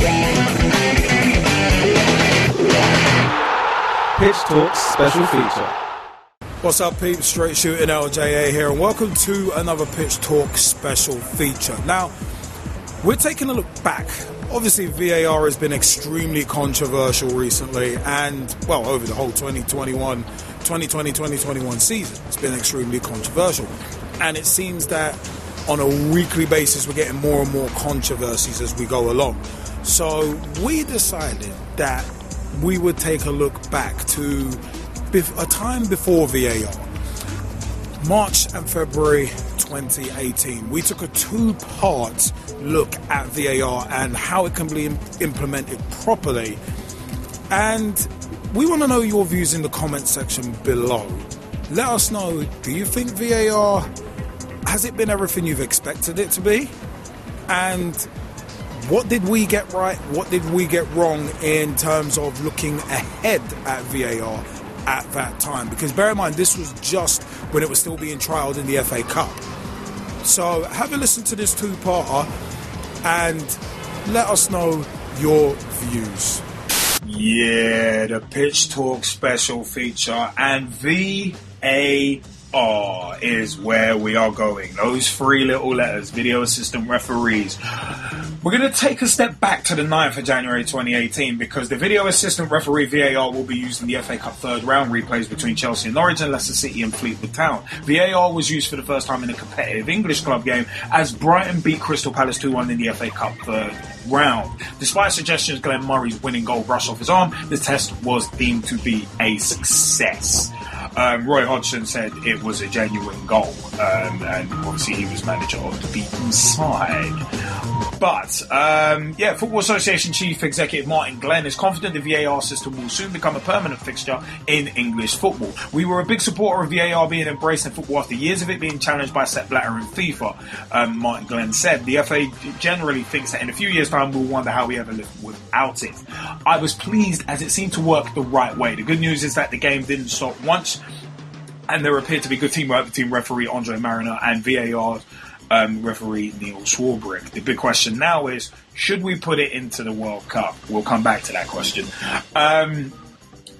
Pitch Talks special feature. What's up, peeps? Straight shooting LJA here, and welcome to another Pitch Talk special feature. Now, we're taking a look back. Obviously, VAR has been extremely controversial recently, and well, over the whole 2021, 2020, 2021 season, it's been extremely controversial. And it seems that on a weekly basis, we're getting more and more controversies as we go along. So, we decided that we would take a look back to a time before VAR. March and February 2018. We took a two part look at VAR and how it can be implemented properly. And we want to know your views in the comment section below. Let us know do you think VAR has it been everything you've expected it to be? And what did we get right? What did we get wrong in terms of looking ahead at VAR at that time? Because bear in mind, this was just when it was still being trialled in the FA Cup. So have a listen to this two parter and let us know your views. Yeah, the Pitch Talk special feature and VAR is where we are going. Those three little letters, video assistant referees. We're going to take a step back to the 9th of January 2018 because the video assistant referee VAR will be used in the FA Cup third round replays between Chelsea and Norwich and Leicester City and Fleetwood Town. VAR was used for the first time in a competitive English club game as Brighton beat Crystal Palace 2 1 in the FA Cup third round. Despite suggestions Glenn Murray's winning goal brushed off his arm, the test was deemed to be a success. Um, Roy Hodgson said it was a genuine goal, um, and obviously he was manager of the beaten side. But um, yeah, Football Association Chief Executive Martin Glenn is confident the VAR system will soon become a permanent fixture in English football. We were a big supporter of VAR being embraced in football after years of it being challenged by Sepp Blatter and FIFA. Um, Martin Glenn said the FA generally thinks that in a few years' time we'll wonder how we ever lived without it. I was pleased as it seemed to work the right way. The good news is that the game didn't stop once and there appeared to be good teamwork between referee Andre Marriner and VAR um, referee Neil Swarbrick. The big question now is, should we put it into the World Cup? We'll come back to that question. Um,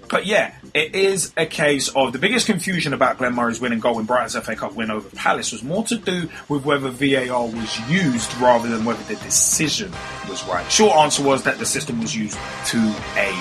but yeah, it is a case of the biggest confusion about Glenn Murray's winning goal in Brighton's FA Cup win over Palace was more to do with whether VAR was used rather than whether the decision was right. Short answer was that the system was used to a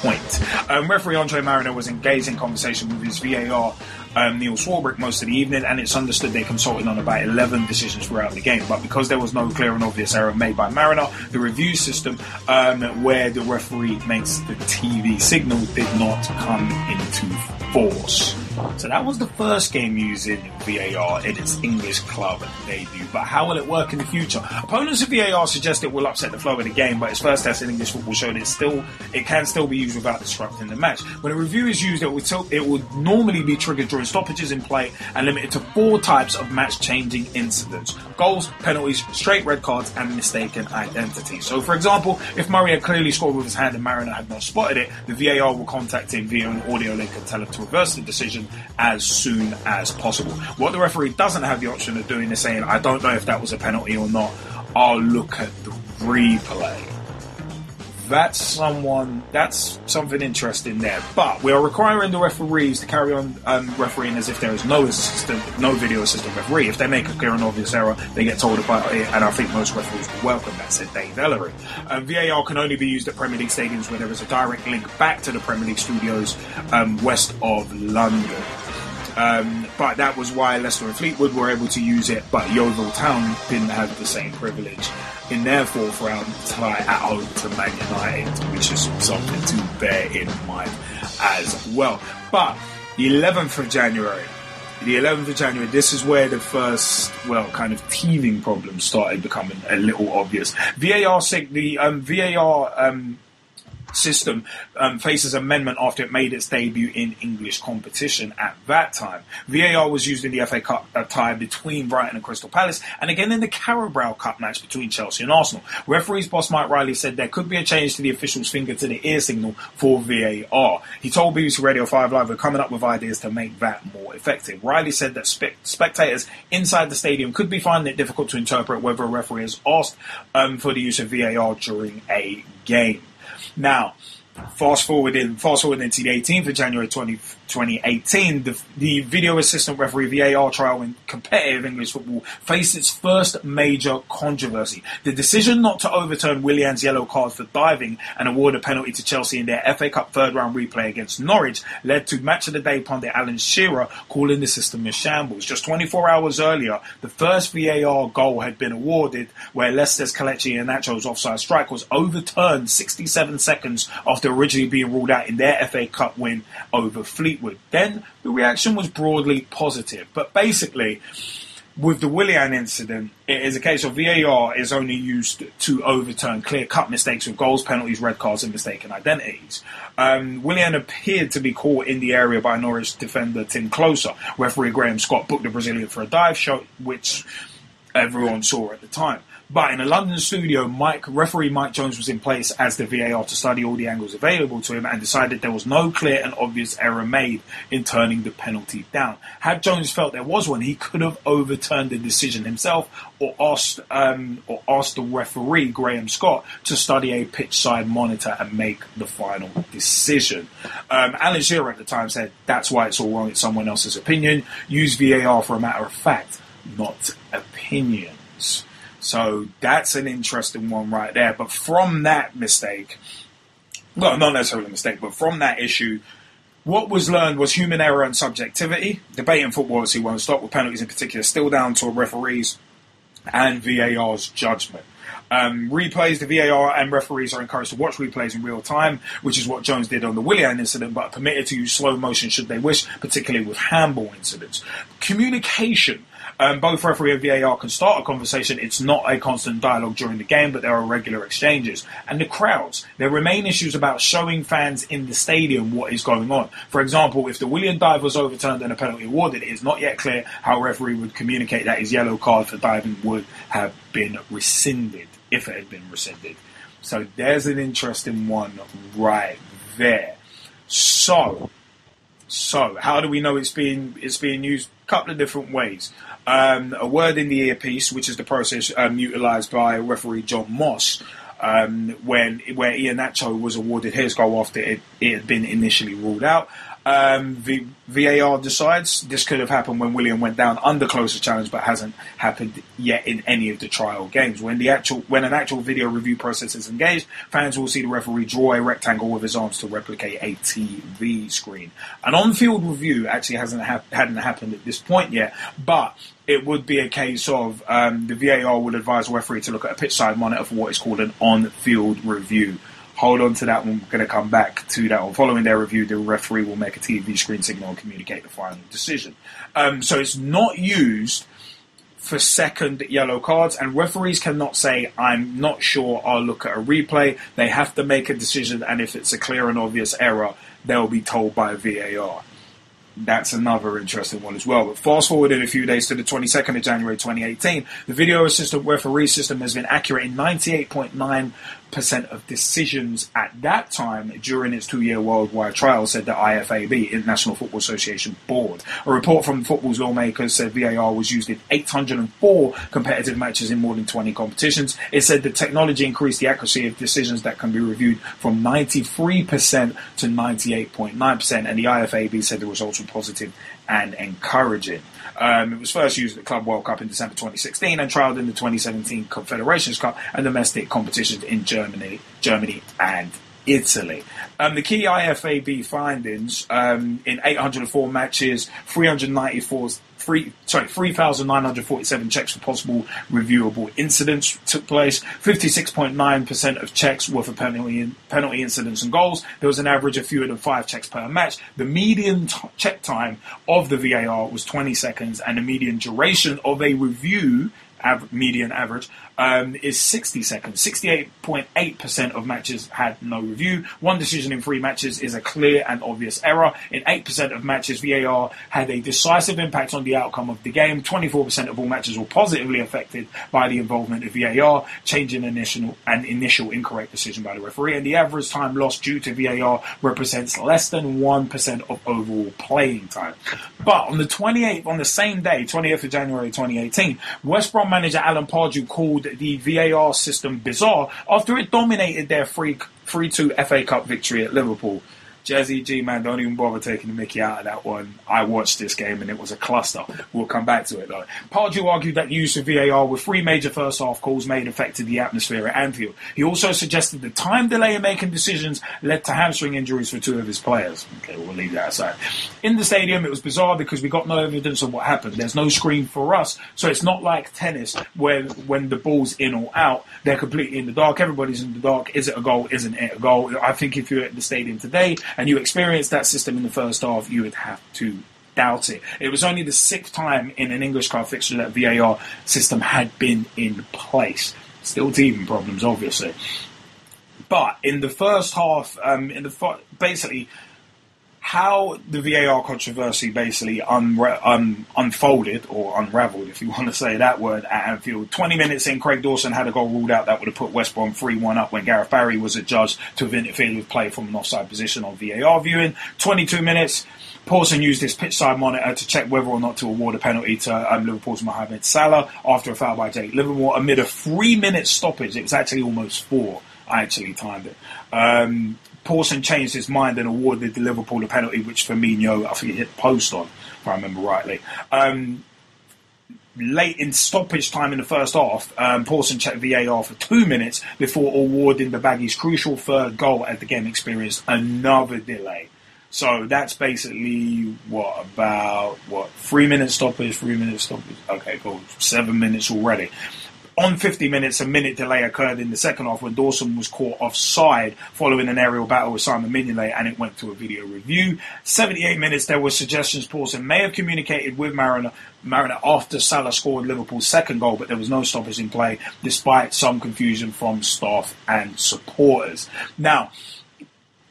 point. Um, referee Andre Marriner was engaged in conversation with his VAR um, Neil Swarbrick most of the evening, and it's understood they consulted on about 11 decisions throughout the game. But because there was no clear and obvious error made by Marriner, the review system um, where the referee makes the TV signal did not come into force. So that was the first game using VAR in its English club debut. But how will it work in the future? Opponents of VAR suggest it will upset the flow of the game, but its first test in English football showed it still it can still be used without disrupting the match. When a review is used, it would it would normally be triggered during stoppages in play and limited to four types of match-changing incidents: goals, penalties, straight red cards, and mistaken identity. So, for example, if Murray had clearly scored with his hand and Marriner had not spotted it, the VAR will contact him via an audio link and tell him to reverse the decision as soon as possible. What the referee doesn't have the option of doing is saying, I don't know if that was a penalty or not. I'll look at the replay. That's someone. That's something interesting there. But we are requiring the referees to carry on um, refereeing as if there is no assistant, no video assistant referee. If they make a clear and obvious error, they get told about it, and I think most referees will welcome that. Said Dave Elleray. Um, VAR can only be used at Premier League stadiums where there is a direct link back to the Premier League studios um, west of London. Um, but that was why Leicester and Fleetwood were able to use it, but Yeovil Town didn't have the same privilege in their fourth round tie at home to Man United, which is something to bear in mind as well. But the 11th of January, the 11th of January, this is where the first, well, kind of teething problems started becoming a little obvious. VAR, the um, VAR um, system um, faces amendment after it made its debut in English competition at that time. VAR was used in the FA Cup uh, tie between Brighton and Crystal Palace, and again in the Carabao Cup match between Chelsea and Arsenal. Referees boss Mike Riley said there could be a change to the official's finger to the ear signal for VAR. He told BBC Radio 5 Live we're coming up with ideas to make that more effective. Riley said that spe- spectators inside the stadium could be finding it difficult to interpret whether a referee has asked um, for the use of VAR during a game. Now, fast forward in fast forward into the 18th of January 20, 2018, the, the video assistant referee VAR trial in competitive English football faced its first major controversy. The decision not to overturn Willian's yellow card for diving and award a penalty to Chelsea in their FA Cup third round replay against Norwich led to match of the day pundit Alan Shearer calling the system a shambles. Just 24 hours earlier, the first VAR goal had been awarded where Leicester's Kelechi Iheanacho's offside strike was overturned 67 seconds after originally being ruled out in their FA Cup win over Fleetwood. Then the reaction was broadly positive. But basically, with the Willian incident, it is a case of VAR is only used to overturn clear cut mistakes with goals, penalties, red cards, and mistaken identities. Um, Willian appeared to be caught in the area by Norwich defender Timm Klose. Referee Graham Scott booked the Brazilian for a dive shot, which everyone saw at the time. But in a London studio, Mike referee Mike Jones was in place as the VAR to study all the angles available to him and decided there was no clear and obvious error made in turning the penalty down. Had Jones felt there was one, he could have overturned the decision himself or asked um, or asked the referee Graham Scott to study a pitch side monitor and make the final decision. Um, Alan Shearer at the time said that's why it's all wrong. It's someone else's opinion. Use VAR for a matter of fact, not opinions. So that's an interesting one right there. But from that mistake, well, not necessarily a mistake, but from that issue, what was learned was human error and subjectivity. Debate in football obviously won't stop, with penalties in particular still down to a referees and VAR's judgment. Um, replays, the VAR and referees are encouraged to watch replays in real time, which is what Jones did on the Willian incident, but permitted to use slow motion should they wish, particularly with handball incidents. Communication. Um, both referee and VAR can start a conversation. It's not a constant dialogue during the game, but there are regular exchanges. And the crowds. There remain issues about showing fans in the stadium what is going on. For example, if the Willian dive was overturned and a penalty awarded, it is not yet clear how referee would communicate that his yellow card for diving would have been rescinded, if it had been rescinded. So there's an interesting one right there. So, so how do we know it's being it's being used? A couple of different ways um, a word in the earpiece, which is the process um, utilised by referee John Moss. Um, when where Iheanacho was awarded his goal after it, it had been initially ruled out. Um, the VAR decides this could have happened when Willian went down under closer challenge, but hasn't happened yet in any of the trial games. When the actual when an actual video review process is engaged, fans will see the referee draw a rectangle with his arms to replicate a TV screen. An on-field review actually hasn't ha- hadn't happened at this point yet, but it would be a case of um, the VAR would advise the referee to look at a pitch side monitor for what is called an on-field review hold on to that one. We're going to come back to that one. Following their review, the referee will make a TV screen signal and communicate the final decision. Um, so it's not used for second yellow cards, and referees cannot say, I'm not sure, I'll look at a replay. They have to make a decision, and if it's a clear and obvious error, they'll be told by VAR. That's another interesting one as well. But fast forward in a few days to the 22nd of January 2018, the video assistant referee system has been accurate in 98.9 percent of decisions at that time during its two-year worldwide trial, said the IFAB, International Football Association Board. A report from football's lawmakers said VAR was used in 804 competitive matches in more than 20 competitions. It said the technology increased the accuracy of decisions that can be reviewed from 93% to 98.9%, and the IFAB said the results were positive and encouraging. Um, it was first used at the Club World Cup in December 2016 and trialled in the 2017 Confederations Cup and domestic competitions in Germany, Germany and Italy. Um, the key IFAB findings um, in 804 matches, 394 three, sorry, 3,947 checks for possible reviewable incidents took place. 56.9% of checks were for penalty, penalty incidents and goals. There was an average of fewer than five checks per match. The median t- check time of the VAR was 20 seconds, and the median duration of a review, av- median average, um, is 60 seconds. 68.8% of matches had no review. One decision in three matches is a clear and obvious error. In 8% of matches, VAR had a decisive impact on the outcome of the game. 24% of all matches were positively affected by the involvement of VAR, changing initial, an initial incorrect decision by the referee. And the average time lost due to VAR represents less than 1% of overall playing time. But on the 28th, on the same day, 20th of January 2018, West Brom manager Alan Pardew called the VAR system bizarre after it dominated their free 3 2 FA Cup victory at Liverpool. Jazzy G, man, don't even bother taking the mickey out of that one. I watched this game and it was a cluster. We'll come back to it though. Pardew argued that the use of VAR with three major first half calls made affected the atmosphere at Anfield. He also suggested the time delay in making decisions led to hamstring injuries for two of his players. Okay, we'll leave that aside. In the stadium, it was bizarre because we got no evidence of what happened. There's no screen for us, so it's not like tennis where when the ball's in or out, they're completely in the dark. Everybody's in the dark. Is it a goal? Isn't it a goal? I think if you're at the stadium today and you experienced that system in the first half, you would have to doubt it. It was only the sixth time in an English club fixture that VAR system had been in place. Still teething problems, obviously. But in the first half, um, in the basically how the VAR controversy basically unre- un- unfolded or unraveled, if you want to say that word, at Anfield. 20 minutes in, Craig Dawson had a goal ruled out that would have put West Brom 3 1 up when Gareth Barry was adjudged to have interfered with play from an offside position on VAR viewing. 22 minutes. Pawson used his pitch side monitor to check whether or not to award a penalty to um, Liverpool's Mohamed Salah after a foul by Jake Livermore amid a three minute stoppage. It was actually almost four. I actually timed it. Um, Pawson changed his mind and awarded the Liverpool a penalty, which Firmino, I think, hit post on, if I remember rightly. Um, late in stoppage time in the first half, um, Pawson checked VAR for two minutes before awarding the Baggies crucial third goal as the game experienced another delay. So that's basically what about what three minutes stoppage, three minutes stoppage. Okay, cool, seven minutes already on 50 minutes, a minute delay occurred in the second half when Dawson was caught offside following an aerial battle with Simon Mignolet and it went to a video review. 78 minutes, there were suggestions Pawson may have communicated with Marriner, Marriner after Salah scored Liverpool's second goal, but there was no stoppage in play despite some confusion from staff and supporters. Now,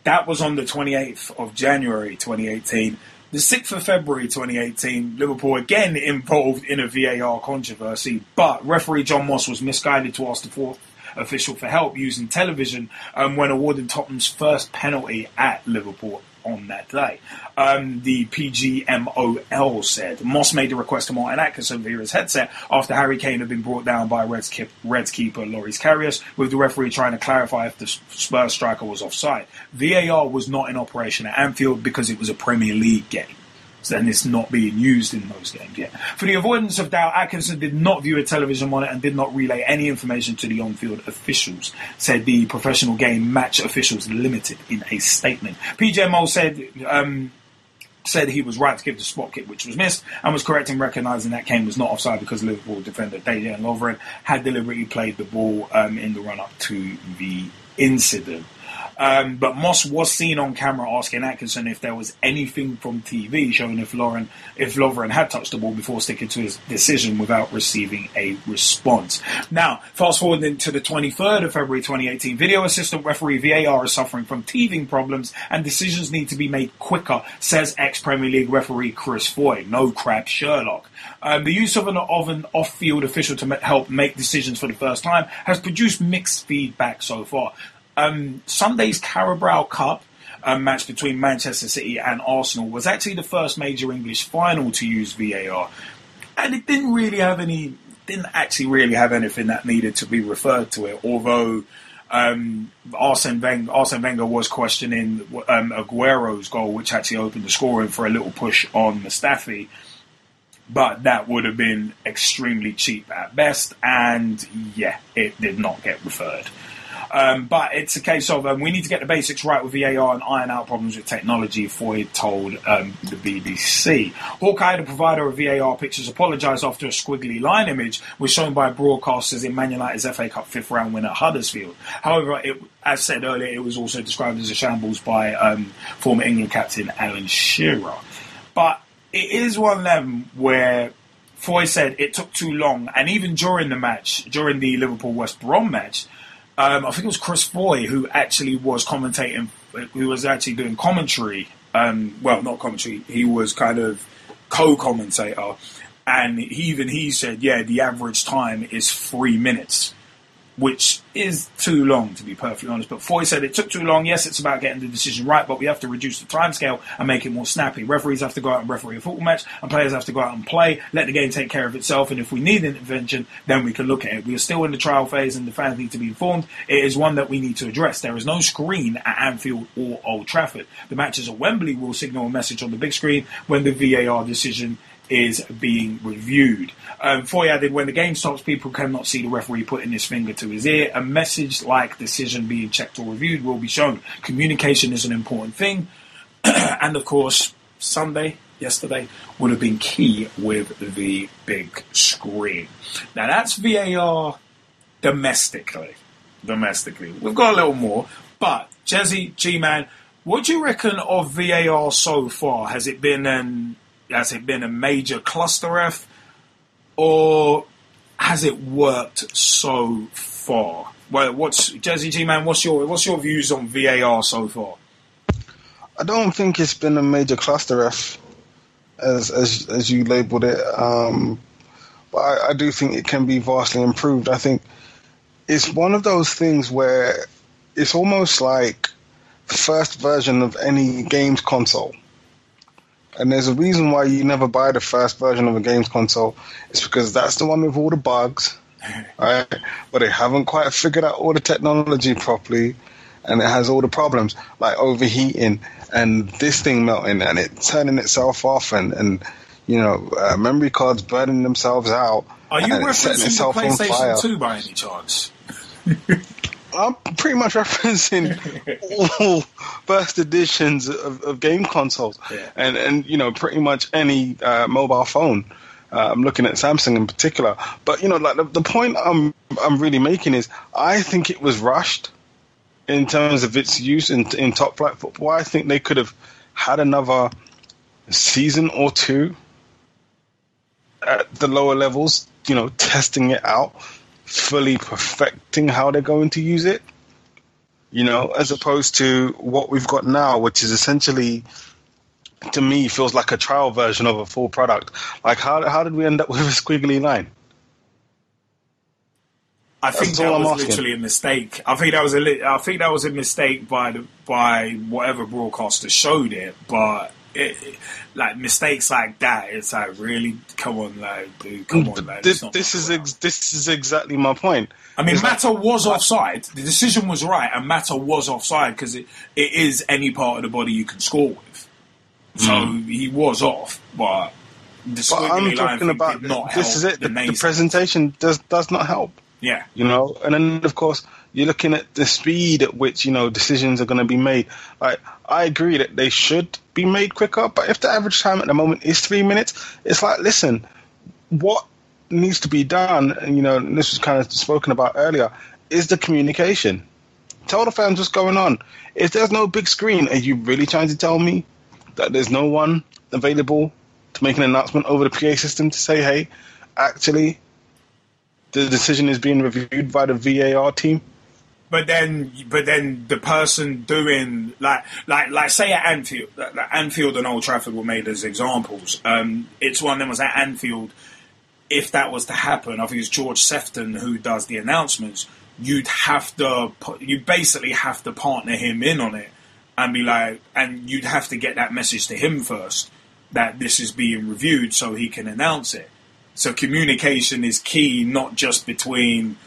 that was on the 28th of January 2018. The 6th of February 2018, Liverpool again involved in a VAR controversy, but referee John Moss was misguided to ask the fourth official for help using television um, when awarding Tottenham's first penalty at Liverpool on that day. Um, the PGMOL said Moss made the request to Martin Atkinson via his headset after Harry Kane had been brought down by Reds, keep, Reds keeper Loris Karius, with the referee trying to clarify if the Spurs striker was offside. VAR was not in operation at Anfield because it was a Premier League game and it's not being used in those games yet. For the avoidance of doubt, Atkinson did not view a television monitor and did not relay any information to the on-field officials, said the professional game match officials limited in a statement. PGMO said um, said he was right to give the spot kick, which was missed, and was correct in recognising that Kane was not offside because Liverpool defender Dejan Lovren had deliberately played the ball um, in the run-up to the incident. Um, but Moss was seen on camera asking Atkinson if there was anything from TV showing if Lauren, if Lovren had touched the ball before sticking to his decision without receiving a response. Now, fast forwarding to the 23rd of February 2018, video assistant referee VAR is suffering from teething problems and decisions need to be made quicker, says ex-Premier League referee Chris Foy. No crap Sherlock. Um, the use of an, of an off-field official to help make decisions for the first time has produced mixed feedback so far. Um, Sunday's Carabao Cup um, match between Manchester City and Arsenal was actually the first major English final to use VAR, and it didn't really have any, didn't actually really have anything that needed to be referred to it. Although um, Arsene, Wenger, Arsene Wenger was questioning um, Aguero's goal, which actually opened the scoring for a little push on Mustafi. But that would have been extremely cheap at best, and yeah, it did not get referred. Um, but it's a case of um, we need to get the basics right with VAR and iron out problems with technology, Foy told um, the BBC. Hawkeye, the provider of VAR pictures, apologised after a squiggly line image was shown by broadcasters in Man United's FA Cup fifth round win at Huddersfield. However, it, as said earlier, it was also described as a shambles by um, former England captain Alan Shearer. But it is one of them where Foy said it took too long, and even during the match, during the Liverpool West Brom match, um, I think it was Chris Foy who actually was commentating, who was actually doing commentary. Um, well, not commentary. He was kind of co-commentator, and he, even he said, "Yeah, the average time is three minutes." Which is too long to be perfectly honest. But Foy said it took too long. Yes, it's about getting the decision right, but we have to reduce the timescale and make it more snappy. Referees have to go out and referee a football match, and players have to go out and play. Let the game take care of itself, and if we need intervention, then we can look at it. We are still in the trial phase, and the fans need to be informed. It is one that we need to address. There is no screen at Anfield or Old Trafford. The matches at Wembley will signal a message on the big screen when the VAR decision is being reviewed. Um, Foy added, when the game stops, people cannot see the referee putting his finger to his ear. A message like decision being checked or reviewed will be shown. Communication is an important thing. and of course, Sunday, yesterday, would have been key with the big screen. Now that's VAR domestically. Domestically. We've got a little more. But, Jezzy, G-Man, what do you reckon of VAR so far? Has it been an has it been a major cluster F, or has it worked so far? Well, what's Jazzy G man? What's your what's your views on VAR so far? I don't think it's been a major cluster F, as as as you labelled it. Um, but I, I do think it can be vastly improved. I think it's one of those things where it's almost like the first version of any games console and there's a reason why you never buy the first version of a games console. It's because that's the one with all the bugs, right? But they haven't quite figured out all the technology properly, and it has all the problems like overheating and this thing melting and it turning itself off and and you know uh, memory cards burning themselves out. Are you referencing the PlayStation Two by any chance? I'm pretty much referencing all first editions of, of game consoles, yeah. and and you know pretty much any uh, mobile phone. Uh, I'm looking at Samsung in particular, but you know, like the, the point I'm I'm really making is I think it was rushed in terms of its use in in top flight football. I think they could have had another season or two at the lower levels, you know, testing it out fully perfecting how they're going to use it. You know, as opposed to what we've got now, which is essentially, to me, feels like a trial version of a full product. Like, how how did we end up with a squiggly line? I think That's that was asking. literally a mistake. I think that was a li- I think that was a mistake by the by whatever broadcaster showed it, but it, it, like mistakes like that, it's like really come on, like dude, come on, man. This, this is ex- this is exactly my point. I mean, it's Mata like, was offside. The decision was right, and Mata was offside because it, it is any part of the body you can score with. So mm. he was off, but the but I'm talking about this is it. The, the, presentation does does not help. Yeah, you know, and then of course you're looking at the speed at which you know decisions are going to be made. Like I agree that they should be made quicker, but if the average time at the moment is three minutes, it's like listen, what needs to be done, and you know this was kind of spoken about earlier, is the communication. Tell the fans what's going on. If there's no big screen, are you really trying to tell me that there's no one available to make an announcement over the PA system to say, hey, actually, the decision is being reviewed by the VAR team? But then but then the person doing like like like say at Anfield like Anfield and Old Trafford were made as examples. Um, it's one of was at Anfield. If that was to happen, I think it's George Sefton who does the announcements. You'd have to you basically have to partner him in on it and be like, and you'd have to get that message to him first that this is being reviewed so he can announce it. So communication is key, not just between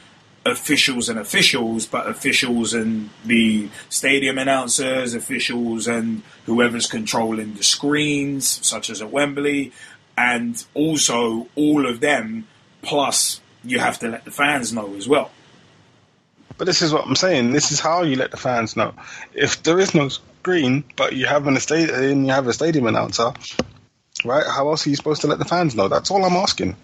officials and officials, but officials and the stadium announcers, officials and whoever's controlling the screens, such as at Wembley, and also all of them. Plus, you have to let the fans know as well. But this is what I'm saying. This is how you let the fans know. If there is no screen, but you have an estate and you have a stadium announcer, right? How else are you supposed to let the fans know? That's all I'm asking.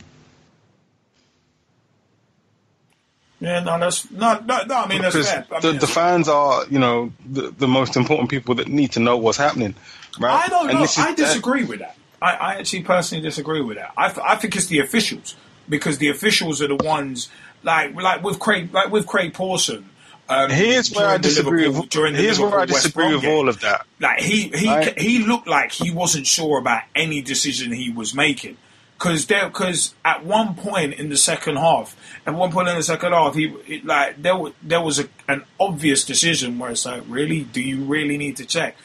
Yeah, no, that's no, no, no I mean that's fair. I mean, the, the fans are, you know, the, the most important people that need to know what's happening. Right? I don't know. I disagree uh, with that. I, I actually personally disagree with that. I, th- I think it's the officials because the officials are the ones like like with Craig like with Craig Pawson. Um, here's where I disagree. With, here's where I disagree with all of that. Like he he right? he looked like he wasn't sure about any decision he was making because there because at one point in the second half, at one point in the second half, he it, like there was there was a, an obvious decision where it's like, really, do you really need to check?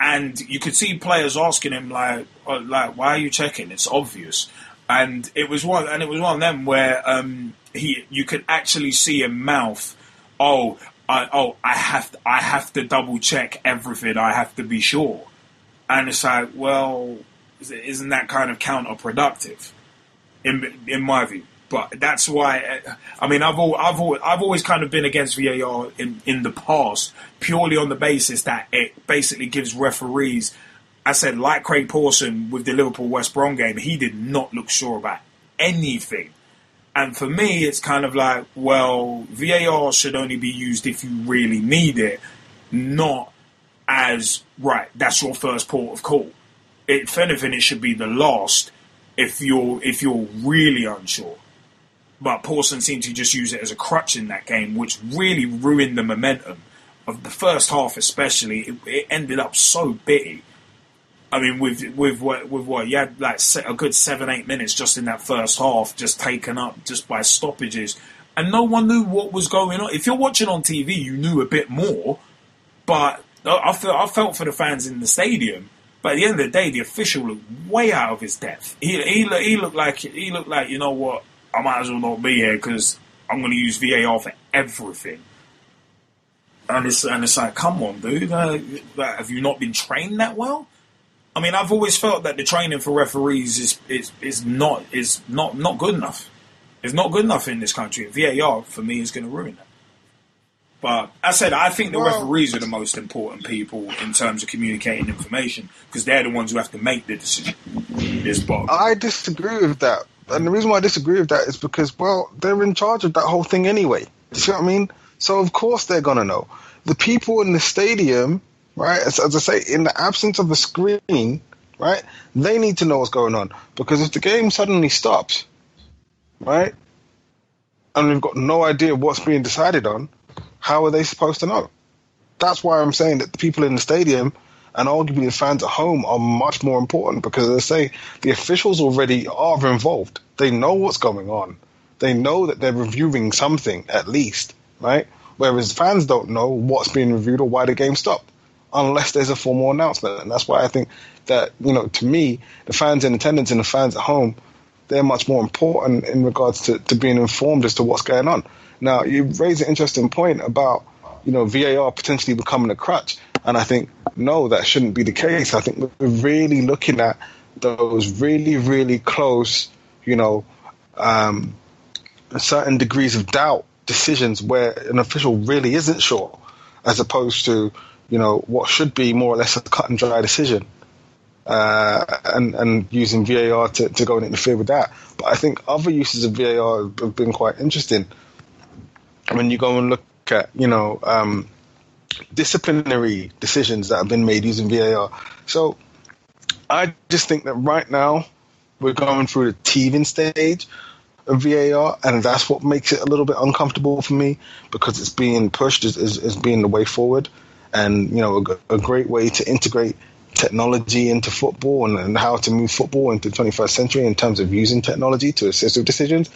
And you could see players asking him like, oh, like, why are you checking? It's obvious. And it was one, and it was one of them where um, he, you could actually see him mouth, oh, I, oh, I have, to, I have to double check everything. I have to be sure. And it's like, well, isn't that kind of counterproductive? In in my view. But that's why I mean I've all, I've all, I've always kind of been against VAR in, in the past purely on the basis that it basically gives referees. I said like Craig Pawson with the Liverpool West Brom game, he did not look sure about anything. And for me, it's kind of like, well, VAR should only be used if you really need it, not as right. That's your first port of call. If anything, it should be the last if you're if you're really unsure. But Pawson seemed to just use it as a crutch in that game, which really ruined the momentum of the first half, especially. It, it ended up so bitty. I mean, with with what with what you had like a good seven eight minutes just in that first half, just taken up just by stoppages, and no one knew what was going on. If you're watching on TV, you knew a bit more, but I felt I felt for the fans in the stadium. But at the end of the day, the official looked way out of his depth. He he, he looked like he looked like you know what I might as well not be here because I'm going to use VAR for everything. And it's and it's like, come on, dude, uh, have you not been trained that well? I mean, I've always felt that the training for referees is is, is not is not not good enough. It's not good enough in this country. VAR for me is going to ruin that. But I said, I think the well, referees are the most important people in terms of communicating information because they're the ones who have to make the decision. This box. I disagree with that and the reason why I disagree with that is because, well, they're in charge of that whole thing anyway. You see what I mean? So of course they're gonna know. The people in the stadium, right? As, as I say, in the absence of a screen, right? They need to know what's going on because if the game suddenly stops, right, and we've got no idea what's being decided on, how are they supposed to know? That's why I'm saying that the people in the stadium and arguably the fans at home are much more important because, as I say, the officials already are involved. They know what's going on. They know that they're reviewing something at least, right? Whereas fans don't know what's being reviewed or why the game stopped unless there's a formal announcement. And that's why I think that, you know, to me, the fans in attendance and the fans at home, they're much more important in regards to, to being informed as to what's going on. Now, you raise an interesting point about, you know, VAR potentially becoming a crutch. And I think, no, that shouldn't be the case. I think we're really looking at those really, really close, you know, um, certain degrees of doubt decisions where an official really isn't sure, as opposed to, you know, what should be more or less a cut and dry decision. Uh, and and using VAR to, to go and interfere with that. But I think other uses of VAR have been quite interesting. When you go and look at, you know, um, disciplinary decisions that have been made using VAR. So I just think that right now we're going through the teething stage of VAR, and that's what makes it a little bit uncomfortable for me because it's being pushed as, as, as being the way forward, and you know a, a, great way to integrate technology into football and, and, how to move football into the 21st century in terms of using technology to assist with decisions.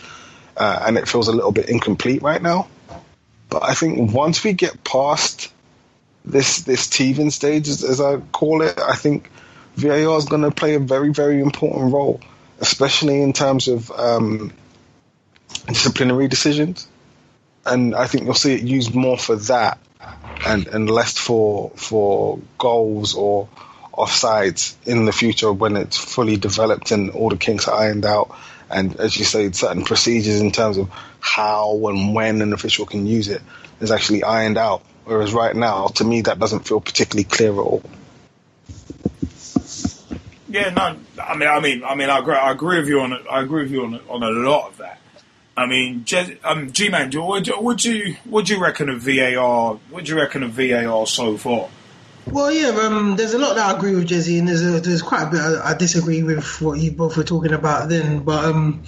Uh, and it feels a little bit incomplete right now. But I think once we get past this this teething stage, as, as I call it, I think VAR is going to play a very very important role, especially in terms of um, disciplinary decisions, and I think you'll see it used more for that, and and less for for goals or offsides in the future when it's fully developed and all the kinks are ironed out. And as you say, certain procedures in terms of how and when an official can use it is actually ironed out. Whereas right now, to me, that doesn't feel particularly clear at all. Yeah, no, I mean, I mean, I mean, I agree, I agree with you on, I agree with you on, on a lot of that. I mean, um, G-Man, would you, what do you reckon of VAR? What do you reckon of VAR so far? Well, yeah, um, there's a lot that I agree with Jesse, and there's a, there's quite a bit I, I disagree with what you both were talking about then. But um,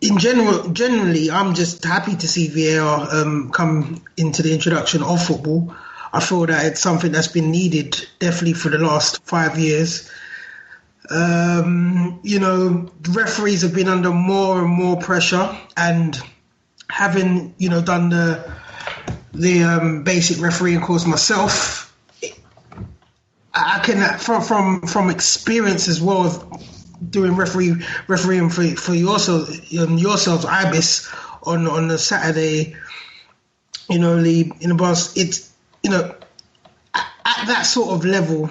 in general, generally, I'm just happy to see VAR um, come into the introduction of football. I feel that it's something that's been needed definitely for the last five years. Um, you know, referees have been under more and more pressure, and having you know done the the um, basic refereeing course myself, I can from from from experience as well as doing referee refereeing for for yourself um, yourselves Ibis on on the Saturday, you know, league in the bus. It's you know at, at that sort of level,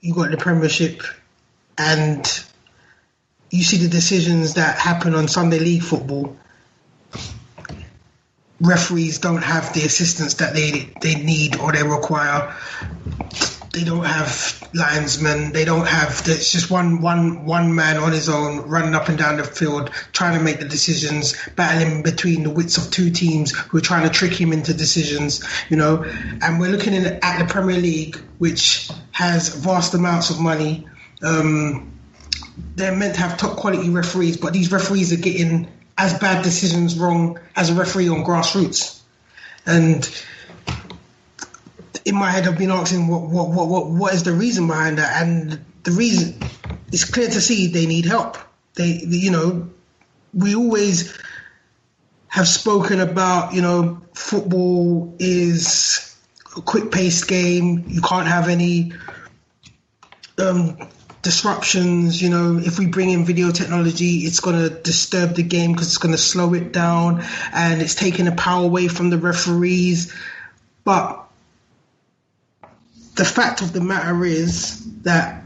you got the Premiership and you see the decisions that happen on Sunday league football. Referees don't have the assistance that they they need or they require. They don't have linesmen. They don't have. It's just one one one man on his own running up and down the field trying to make the decisions, battling between the wits of two teams who are trying to trick him into decisions. You know, and we're looking at the Premier League, which has vast amounts of money um, they're meant to have top quality referees, but these referees are getting as bad decisions wrong as a referee on grassroots. And in my head, I've been asking what what what what, what is the reason behind that? And the reason it's clear to see they need help. They, you know, we always have spoken about you know football is a quick paced game. You can't have any um, disruptions. You know, if we bring in video technology, it's going to disturb the game because it's going to slow it down and it's taking the power away from the referees. But the fact of the matter is that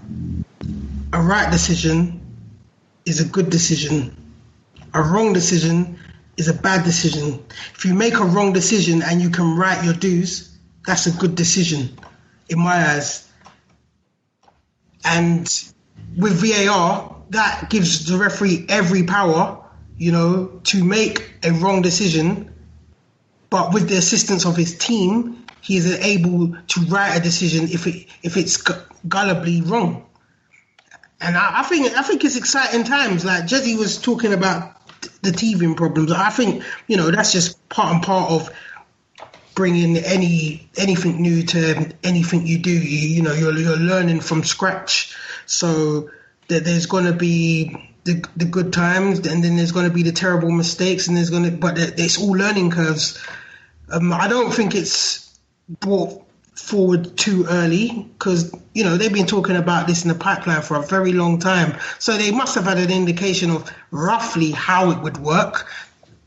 a right decision is a good decision. A wrong decision is a bad decision. If you make a wrong decision and you can right your dues, that's a good decision in my eyes. And with VAR, that gives the referee every power, you know, to make a wrong decision. But with the assistance of his team, he is able to write a decision if it if it's gullibly wrong. And I, I think I think it's exciting times. Like Jesse was talking about the teething problems. I think you know that's just part and part of bringing any anything new to anything you do. You, you know, you're you're learning from scratch. So that there's going to be the the good times, and then there's going to be the terrible mistakes, and there's going to but it's all learning curves. Um, I don't think it's brought forward too early because you know they've been talking about this in the pipeline for a very long time. So they must have had an indication of roughly how it would work.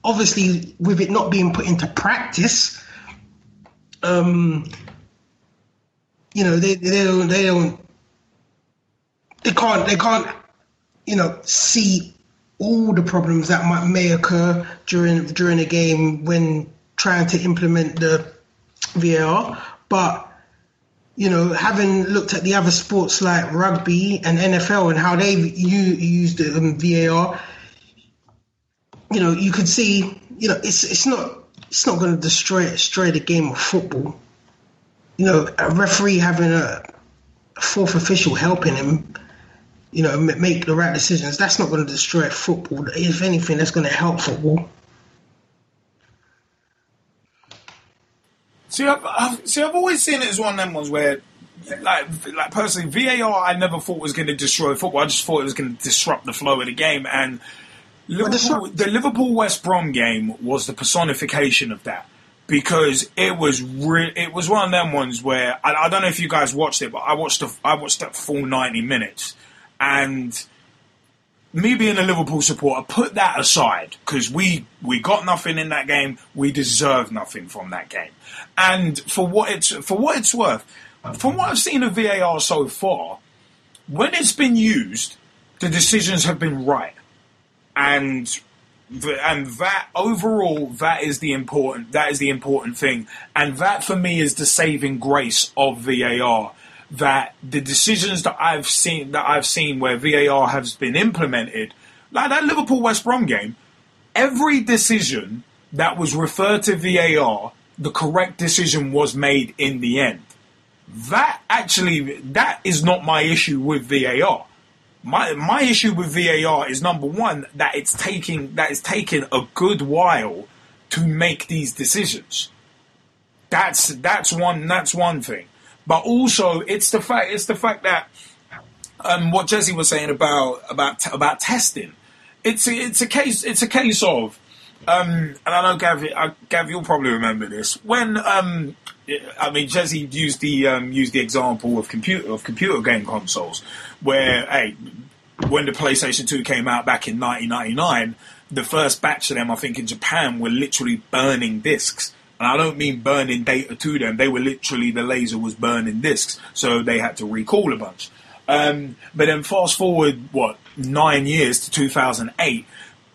Obviously with it not being put into practice um, you know, they they don't they don't they can't they can't you know see all the problems that might may occur during during a game when trying to implement the VAR, but you know, having looked at the other sports like rugby and NFL and how they've used the um, VAR, you know, you could see, you know, it's it's not it's not going to destroy destroy the game of football. You know, a referee having a fourth official helping him, you know, make the right decisions. That's not going to destroy football. If anything, that's going to help football. See, I've, I've, see, I've always seen it as one of them ones where, like, like personally, VAR I never thought was going to destroy football. I just thought it was going to disrupt the flow of the game, and Liverpool, the Liverpool West Brom game was the personification of that. Because it was re- it was one of them ones where I, I, don't know if you guys watched it, but I watched the, I watched that full ninety minutes, and me being a Liverpool supporter, put that aside. Because we we got nothing in that game, we deserve nothing from that game, and for what it's for what it's worth, from what I've seen of VAR so far, when it's been used, the decisions have been right. And and that overall that is the important that is the important thing. And that for me is the saving grace of VAR that the decisions that I've seen that I've seen where VAR has been implemented like that Liverpool West Brom game every decision that was referred to VAR the correct decision was made in the end That actually, that is not my issue with VAR. My my issue with VAR is number one that it's taking that it's taking a good while to make these decisions. That's that's one that's one thing. But also it's the fact it's the fact that um, what Jesse was saying about about about testing. It's a, it's a case it's a case of um, and I know Gav, Gav, you'll probably remember this. When um, I mean, Jesse used the um, used the example of computer of computer game consoles, where hey, when the PlayStation Two came out back in 1999, the first batch of them, I think, in Japan, were literally burning discs. And I don't mean burning data to them; they were literally the laser was burning discs, so they had to recall a bunch. Um, but then fast forward what nine years to 2008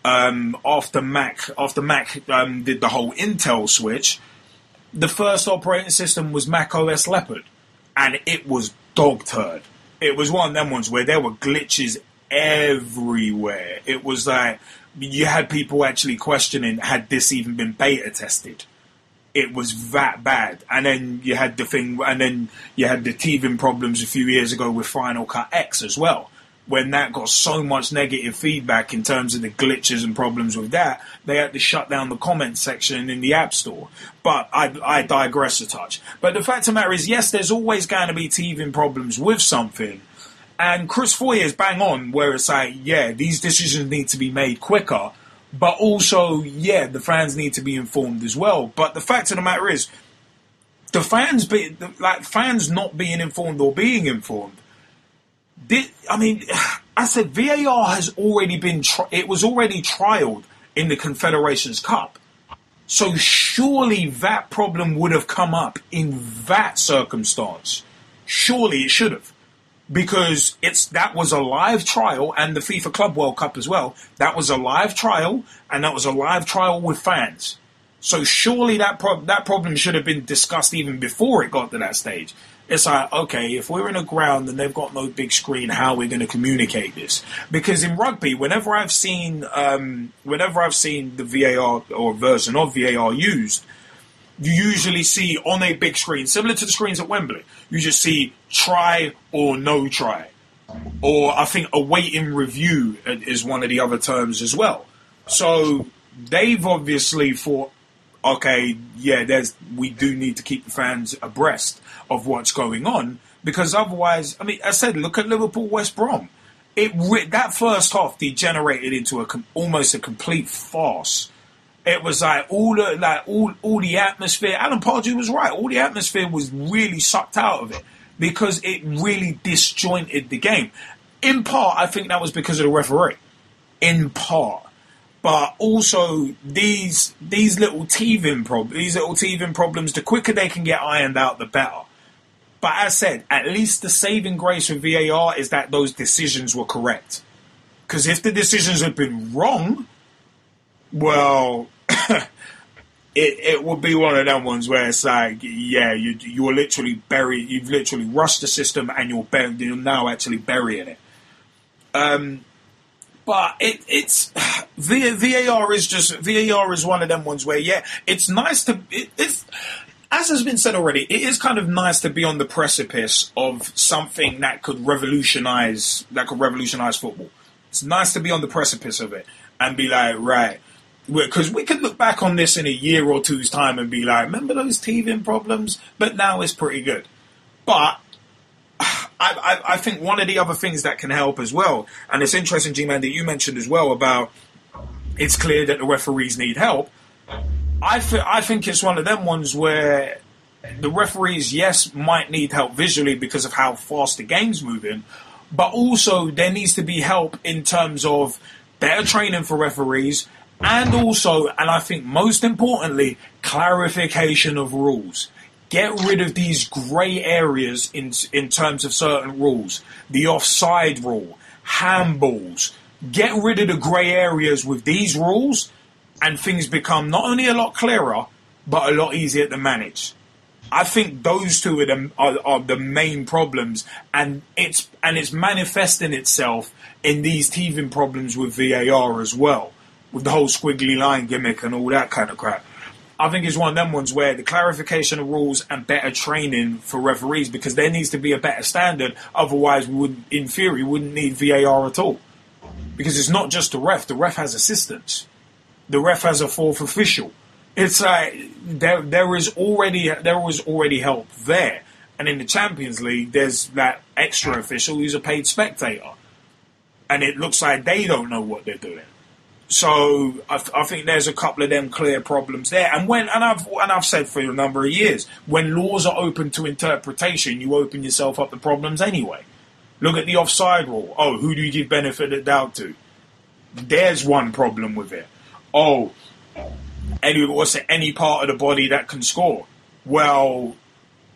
um, after Mac after Mac um, did the whole Intel switch, the first operating system was Mac OS Leopard, and it was dog turd. It was one of them ones where there were glitches everywhere. It was like you had people actually questioning had this even been beta tested. It was that bad, and then you had the thing, and then you had the teething problems a few years ago with Final Cut X as well when that got so much negative feedback in terms of the glitches and problems with that, they had to shut down the comment section in the App Store. But I, I digress a touch. But the fact of the matter is, yes, there's always going to be teething problems with something. And Chris Foy is bang on where it's like, yeah, these decisions need to be made quicker. But also, yeah, the fans need to be informed as well. But the fact of the matter is, the fans be like fans not being informed or being informed did, I mean, I said VAR has already been, tri- it was already trialed in the Confederations Cup. So surely that problem would have come up in that circumstance. Surely it should have. Because it's that was a live trial and the FIFA Club World Cup as well. That was a live trial and that was a live trial with fans. So surely that pro- that problem should have been discussed even before it got to that stage it's like, okay, if we're in a ground and they've got no big screen, how are we going to communicate this? Because in rugby, whenever I've seen, um, whenever I've seen the VAR or version of VAR used, you usually see on a big screen, similar to the screens at Wembley, you just see try or no try. Or I think awaiting review is one of the other terms as well. So they've obviously thought, okay, yeah, there's we do need to keep the fans abreast of what's going on because otherwise, I mean, I said, look at Liverpool West Brom. It that first half degenerated into a almost a complete farce. It was like all the like all all the atmosphere. Alan Pardew was right. All the atmosphere was really sucked out of it because it really disjointed the game. In part, I think that was because of the referee. In part, but also these these little teething problems, these little teething problems. The quicker they can get ironed out, the better. But as said, at least the saving grace with VAR is that those decisions were correct. Because if the decisions had been wrong, well, it, it would be one of them ones where it's like, yeah, you you're literally buried, you've literally rushed the system and you're, you're now actually burying it. Um, but it, it's VAR is just VAR is one of them ones where yeah, it's nice to it, it's as has been said already, it is kind of nice to be on the precipice of something that could revolutionize that could revolutionize football. It's nice to be on the precipice of it and be like, right, because we could look back on this in a year or two's time and be like, remember those teething problems? But now it's pretty good. But I, I, I think one of the other things that can help as well, and it's interesting, G Man, that you mentioned as well about it's clear that the referees need help I, th- I think it's one of them ones where the referees, yes, might need help visually because of how fast the game's moving, but also there needs to be help in terms of better training for referees and also, and I think most importantly, clarification of rules. Get rid of these grey areas in in terms of certain rules. The offside rule, handballs. Get rid of the grey areas with these rules and things become not only a lot clearer, but a lot easier to manage. I think those two are the, are, are the main problems, and it's and it's manifesting itself in these teething problems with VAR as well, with the whole squiggly line gimmick and all that kind of crap. I think it's one of them ones where the clarification of rules and better training for referees because there needs to be a better standard. Otherwise, we would, in theory, wouldn't need VAR at all. Because it's not just the ref. The ref has assistants. The ref has a fourth official. It's like there there is already there was already help there, and in the Champions League, there's that extra official who's a paid spectator, and it looks like they don't know what they're doing. So I, I, think there's a couple of them clear problems there. And when and I've and I've said for a number of years, when laws are open to interpretation, you open yourself up to problems anyway. Look at the offside rule. Oh, who do you give benefit of doubt to? There's one problem with it. Oh, any what's it, any part of the body that can score. Well,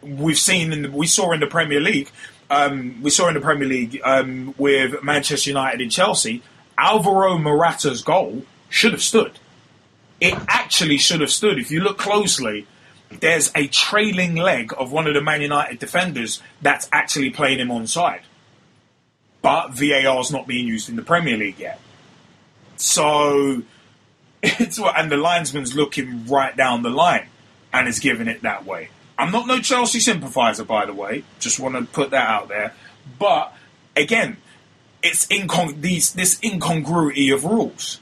we've seen in the, we saw in the Premier League. Um, we saw in the Premier League um, with Manchester United and Chelsea Alvaro Morata's goal should have stood. It actually should have stood. If you look closely, there's a trailing leg of one of the Man United defenders that's actually playing him on side. But VAR is not being used in the Premier League yet. So it's and the linesman's looking right down the line and is giving it that way. I'm not no Chelsea sympathiser, by the way. Just want to put that out there. But again, it's incon- these, this incongruity of rules.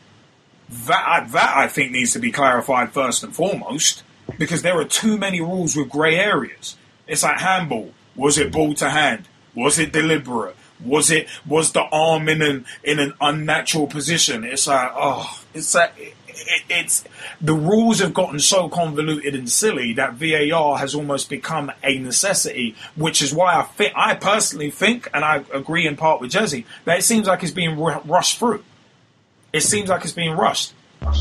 That, that I think needs to be clarified first and foremost because there are too many rules with grey areas. It's like handball. Was it ball to hand? Was it deliberate? Was it was the arm in an in an unnatural position? It's like oh, it's like it, it's the rules have gotten so convoluted and silly that VAR has almost become a necessity, which is why I think I personally think, and I agree in part with Jesse, that it seems like it's being rushed through. It seems like it's being rushed.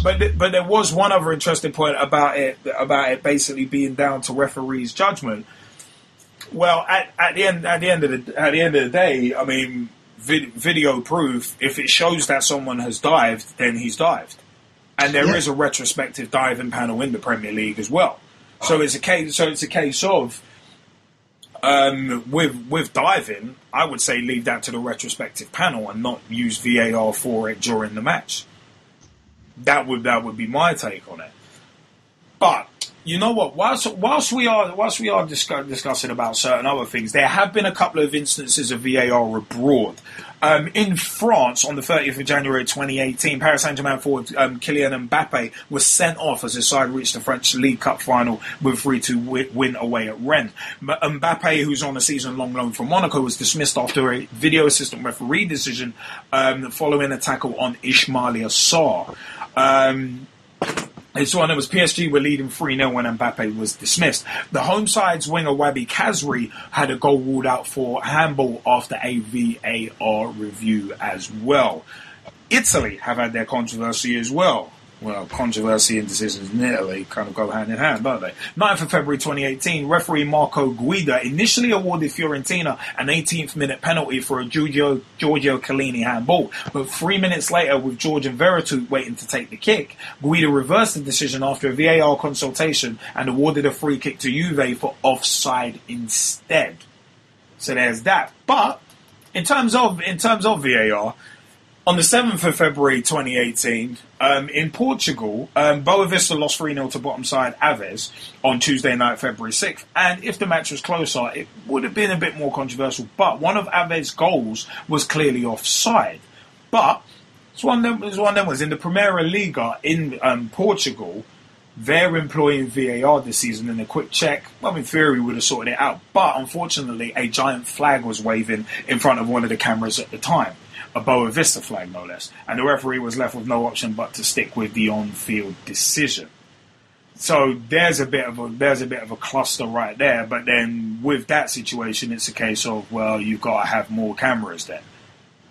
But th- but there was one other interesting point about it about it basically being down to referees' judgment. Well, at, at the end at the end of the at the end of the day, I mean, vid- video proof. If it shows that someone has dived, then he's dived and there yeah. is a retrospective diving panel in the Premier League as well. So it's a case. So it's a case of um, with with diving. I would say leave that to the retrospective panel and not use VAR for it during the match. That would that would be my take on it. But you know what? Whilst whilst we are whilst we are discuss, discussing about certain other things, there have been a couple of instances of VAR abroad. Um, in France, on the 30th of January 2018, Paris Saint-Germain forward um, Kylian Mbappe was sent off as his side reached the French League Cup final with 3-2 win away at Rennes. Mbappe, who's on a season-long loan from Monaco, was dismissed after a video assistant referee decision um, following a tackle on Ismaila Sarr. Um, it's one that was PSG were leading 3 0 when Mbappe was dismissed. The home side's winger Wahbi Khazri had a goal ruled out for handball after a VAR review as well. Italy have had their controversy as well well, controversy and decisions in Italy kind of go hand in hand, don't they? 9th of February 2018, referee Marco Guida initially awarded Fiorentina an 18th minute penalty for a Giorgio, Giorgio Chiellini handball, but three minutes later, with Jordan Veretout waiting to take the kick, Guida reversed the decision after a VAR consultation and awarded a free kick to Juve for offside instead. So there's that. But in terms of in terms of VAR, on the 7th of February 2018, um, in Portugal, um, Boavista lost 3 0 to bottom side Aves on Tuesday night, February 6th. And if the match was closer, it would have been a bit more controversial. But one of Aves' goals was clearly offside. But it's one of them, it's one of them was in the Primeira Liga in um, Portugal. They're employing VAR this season, and a quick check, well, in theory, would have sorted it out. But unfortunately, a giant flag was waving in front of one of the cameras at the time a Boavista flag, no less. And the referee was left with no option but to stick with the on-field decision. So there's a bit of a there's a bit of a cluster right there. But then with that situation, it's a case of well, you've got to have more cameras then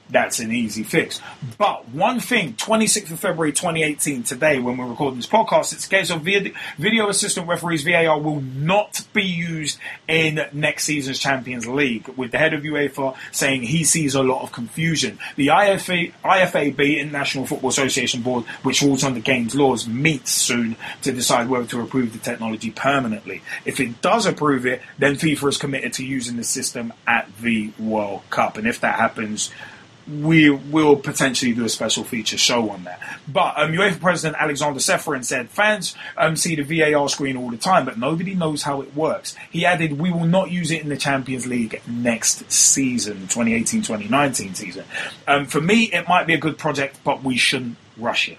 that's an easy fix. But one thing, 26th of February 2018, today, when we're recording this podcast, it's a case of video assistant referees, VAR, will not be used in next season's Champions League, with the head of UEFA saying he sees a lot of confusion. The IFA, IFAB, International Football Association Board, which rules on the game's laws, meets soon to decide whether to approve the technology permanently. If it does approve it, then FIFA is committed to using the system at the World Cup. And if that happens, we will potentially do a special feature show on that. But um, UEFA President Alexander Ceferin said fans um, see the VAR screen all the time, but nobody knows how it works. He added, "We will not use it in the Champions League next season, 2018-2019 season. Um, for me, it might be a good project, but we shouldn't rush it."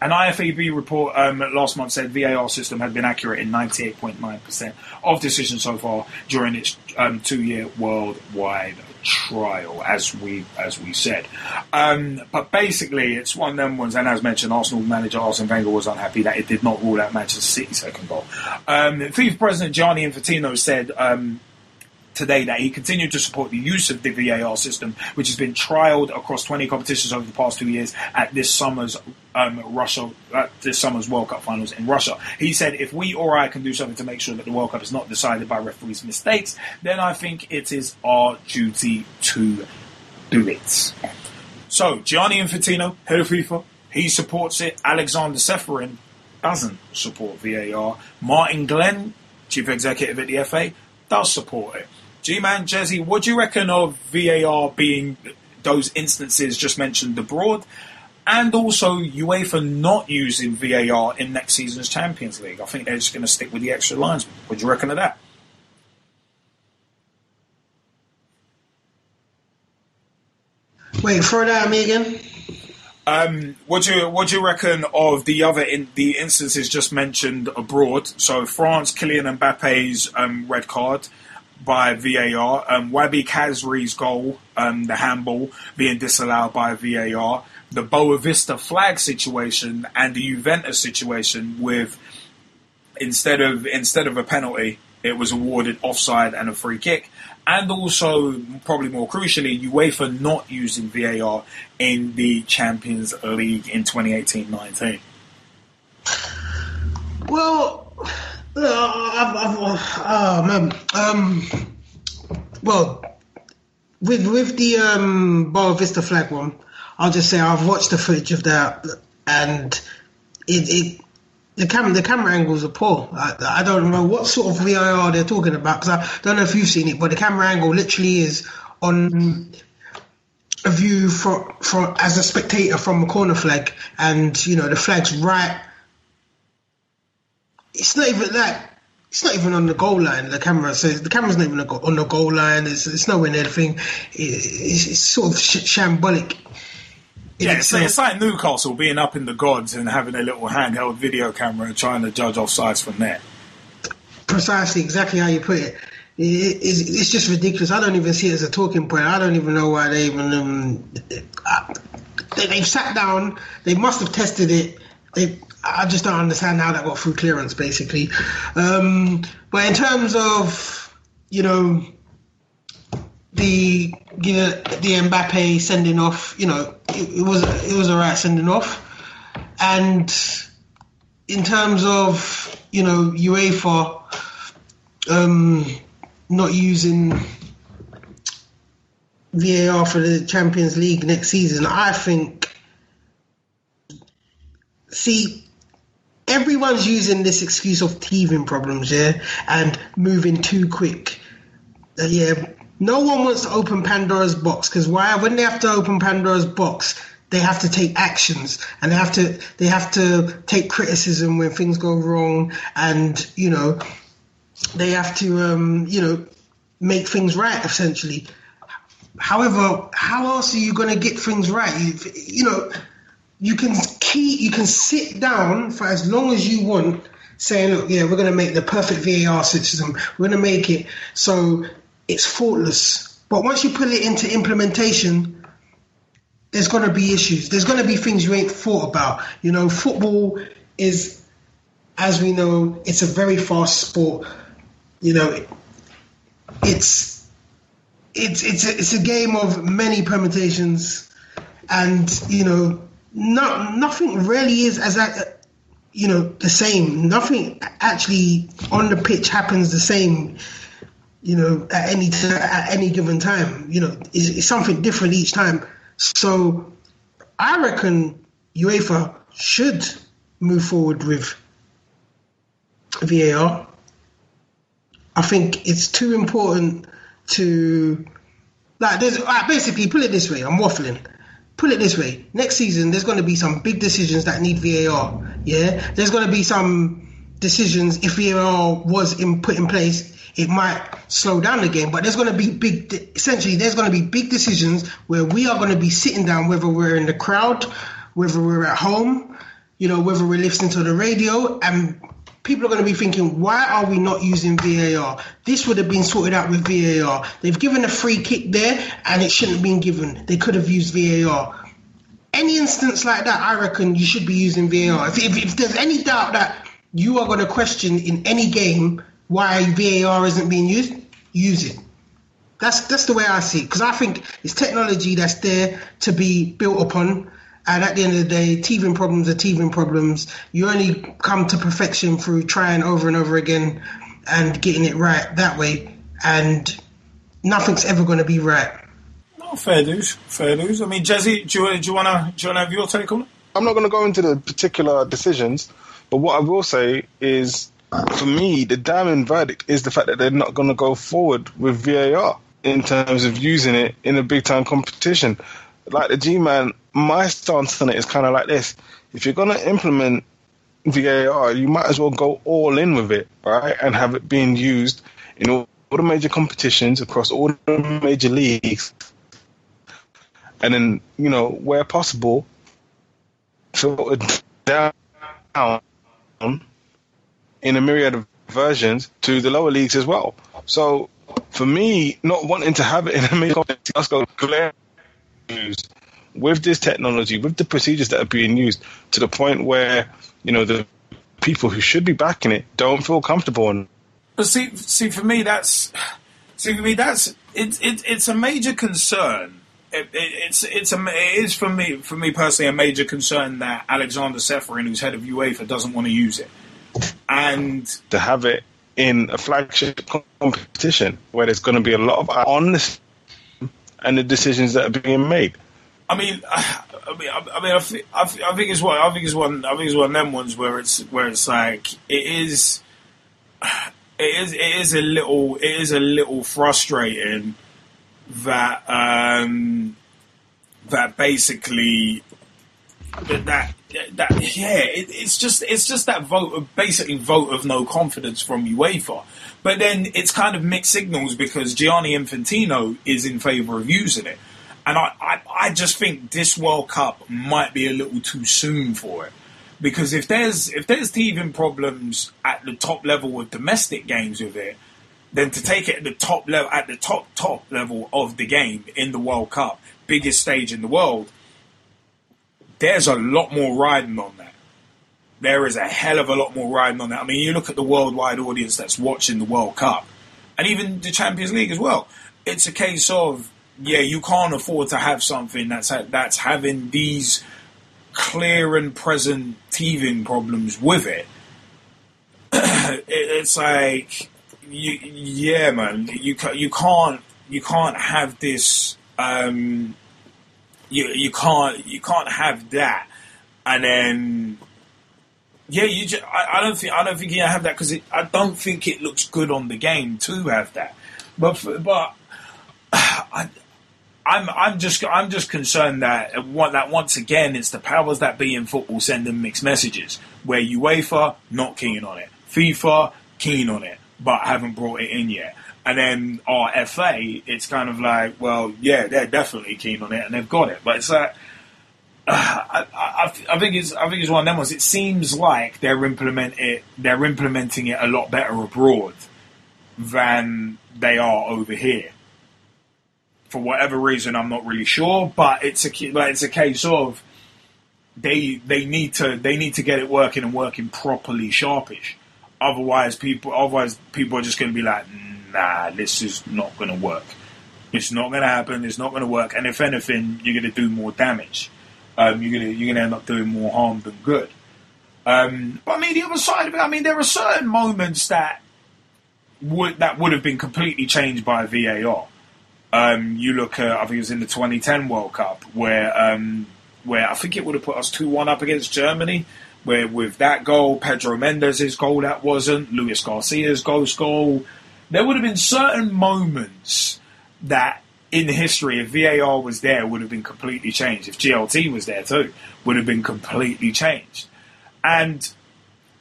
An IFAB report um, last month said VAR system had been accurate in 98.9% of decisions so far during its um, two-year worldwide trial, as we as we said. Um, but basically, it's one of them ones. And as mentioned, Arsenal manager Arsene Wenger was unhappy that it did not rule out Manchester City's second goal. Um, FIFA President Gianni Infantino said. Um, today that he continued to support the use of the VAR system, which has been trialled across 20 competitions over the past two years at this summer's um, Russia, uh, this summer's World Cup finals in Russia. He said, if we or I can do something to make sure that the World Cup is not decided by referees' mistakes, then I think it is our duty to do it. So, Gianni Infantino, head of FIFA, he supports it. Alexander Ceferin doesn't support VAR. Martin Glenn, chief executive at the FA, does support it. G-Man, Jezzy, what do you reckon of VAR being those instances just mentioned abroad? And also UEFA not using VAR in next season's Champions League. I think they're just going to stick with the extra lines. What do you reckon of that? Wait, throw that at me again. Um, what do you what do you reckon of the other in, the instances just mentioned abroad? So France, Kylian Mbappe's um, red card, by VAR. Um, Wahbi Khazri's goal, um, the handball, being disallowed by VAR. The Boavista flag situation and the Juventus situation with instead of instead of a penalty, it was awarded offside and a free kick. And also, probably more crucially, UEFA not using VAR in the Champions League in 2018-19. Well, oh man. Um, well, with with the um, Boavista flag one, I'll just say I've watched the footage of that, and it, it the camera the camera angles are poor. I, I, don't know what sort of VAR they're talking about because I don't know if you've seen it, but the camera angle literally is on a view from for as a spectator from a corner flag, and you know the flag's right it's not even that. It's not even on the goal line. The camera says the camera's not even on the goal line. It's, it's nowhere near the thing. it's, it's, sort of shambolic. Yeah, it's, it's, like Newcastle being up in the gods and having a little handheld video camera and trying to judge offsides from there. Precisely, exactly how you put it. it's, it's, just ridiculous. I don't even see it as a talking point. I don't even know why they even. Um, uh, they, they've sat down. They must have tested it. They I just don't understand how that got through clearance, basically. Um, but in terms of, you know, the you know, the Mbappe sending off, you know, it, it was it was alright sending off, and in terms of you know UEFA um, not using VAR for the Champions League next season, I think. See, everyone's using this excuse of teething problems, yeah, and moving too quick. Uh, yeah, no one wants to open Pandora's box because why? When they have to open Pandora's box, they have to take actions and they have to they have to take criticism when things go wrong, and you know they have to um, you know make things right essentially. However, how else are you going to get things right? You, you know, you can key, you can sit down for as long as you want, saying, "Look, yeah, we're going to make the perfect VAR system. We're going to make it so it's faultless." But once you put it into implementation, there's going to be issues. There's going to be things you ain't thought about. You know, football is, as we know, it's a very fast sport. You know, it's it's it's a, it's a game of many permutations, and you know no, nothing really is as a, you know the same. Nothing actually on the pitch happens the same. You know, at any t- at any given time, you know, it's, it's something different each time. So, I reckon UEFA should move forward with VAR. I think it's too important to Like, there's like, basically put it this way. I'm waffling. Put it this way. Next season, there's going to be some big decisions that need VAR. Yeah, there's going to be some decisions if VAR was in, put in place. It might slow down the game, but there's going to be big. Essentially, there's going to be big decisions where we are going to be sitting down, whether we're in the crowd, whether we're at home, you know, whether we're listening to the radio, and people are going to be thinking, why are we not using VAR? This would have been sorted out with VAR. They've given a free kick there, and it shouldn't have been given. They could have used VAR. Any instance like that, I reckon you should be using VAR. If, if, if there's any doubt that you are going to question in any game why VAR isn't being used, use it. That's that's the way I see it because I think it's technology that's there to be built upon. And at the end of the day, teething problems are teething problems. You only come to perfection through trying over and over again and getting it right that way. And nothing's ever going to be right. No, fair dues, fair dues. I mean, Jesse, do you, do you want to do you want to have your take on it? I'm not going to go into the particular decisions, but what I will say is, for me, the damning verdict is the fact that they're not going to go forward with VAR in terms of using it in a big time competition. Like the G Man, my stance on it is kind of like this: if you're going to implement VAR, you might as well go all in with it, right, and have it being used in all, the major competitions across all the major leagues, and then you know where possible, filtered down in a myriad of versions to the lower leagues as well. So for me, not wanting to have it in a major competition, let's go glare with this technology, with the procedures that are being used, to the point where you know the people who should be backing it don't feel comfortable. And But see, see, for me, that's see for me that's it's it, it's a major concern. It, it, it's it's a it is for me for me personally a major concern that Alexander Ceferin, who's head of UEFA, doesn't want to use it, and to have it in a flagship competition where there's going to be a lot of on this and the decisions that are being made. I mean, I mean, I mean, I think, I think it's one. I think it's one. I think it's one of them ones where it's where it's like it is. It is. It is a little. It is a little frustrating that um, that basically that that, that yeah. It, it's just it's just that vote of basically vote of no confidence from UEFA. But then it's kind of mixed signals because Gianni Infantino is in favour of using it. And I, I, I, just think this World Cup might be a little too soon for it. Because if there's if there's teething problems at the top level with domestic games with it, then to take it at the top level at the top top level of the game in the World Cup, biggest stage in the world, there's a lot more riding on that. There is a hell of a lot more riding on that. I mean, you look at the worldwide audience that's watching the World Cup, and even the Champions League as well. It's a case of yeah, you can't afford to have something that's ha- that's having these clear and present teething problems with it. it it's like, you, yeah, man, you you can't you can't have this. Um, you you can't you can't have that, and then yeah, you just, I, I don't think I don't think you have that because I don't think it looks good on the game to have that. But for, but I, I'm I'm just I'm just concerned that that once again it's the powers that be in football sending mixed messages. Where UEFA not keen on it, FIFA keen on it, but haven't brought it in yet. And then our FA, it's kind of like, well, yeah, they're definitely keen on it and they've got it, but it's like. I, I, I, think it's I think it's one of them ones. It seems like they're implement it they're implementing it a lot better abroad than they are over here for whatever reason, I'm not really sure, but it's a but it's a case of they they need to they need to get it working and working properly, sharpish. Otherwise, people otherwise people are just going to be like, nah, this is not going to work. It's not going to happen. It's not going to work. And if anything, you're going to do more damage. Um, you're going to you're going to end up doing more harm than good. Um, but I mean, the other side of it, I mean, there are certain moments that would that would have been completely changed by VAR. Um, you look at, I think it was in the 2010 World Cup where um, where I think it would have put us two one up against Germany. Where with that goal, Pedro Mendes' goal that wasn't, Luis Garcia's ghost goal, there would have been certain moments that in history, if VAR was there, would have been completely changed. If GLT was there too, would have been completely changed. And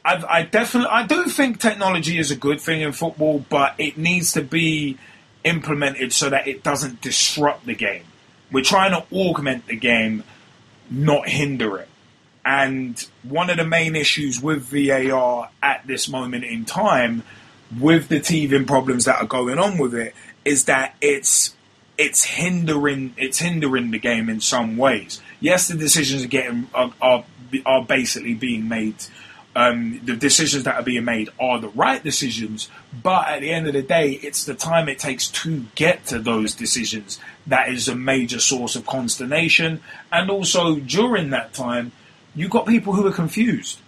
I've, I definitely, I do think technology is a good thing in football, but it needs to be implemented so that it doesn't disrupt the game. We're trying to augment the game, not hinder it. And one of the main issues with VAR at this moment in time, with the teething problems that are going on with it, is that it's it's hindering it's hindering the game in some ways. Yes, the decisions are getting are are, are basically being made. Um, the decisions that are being made are the right decisions, but at the end of the day, it's the time it takes to get to those decisions that is a major source of consternation. And also during that time, you've got people who are confused,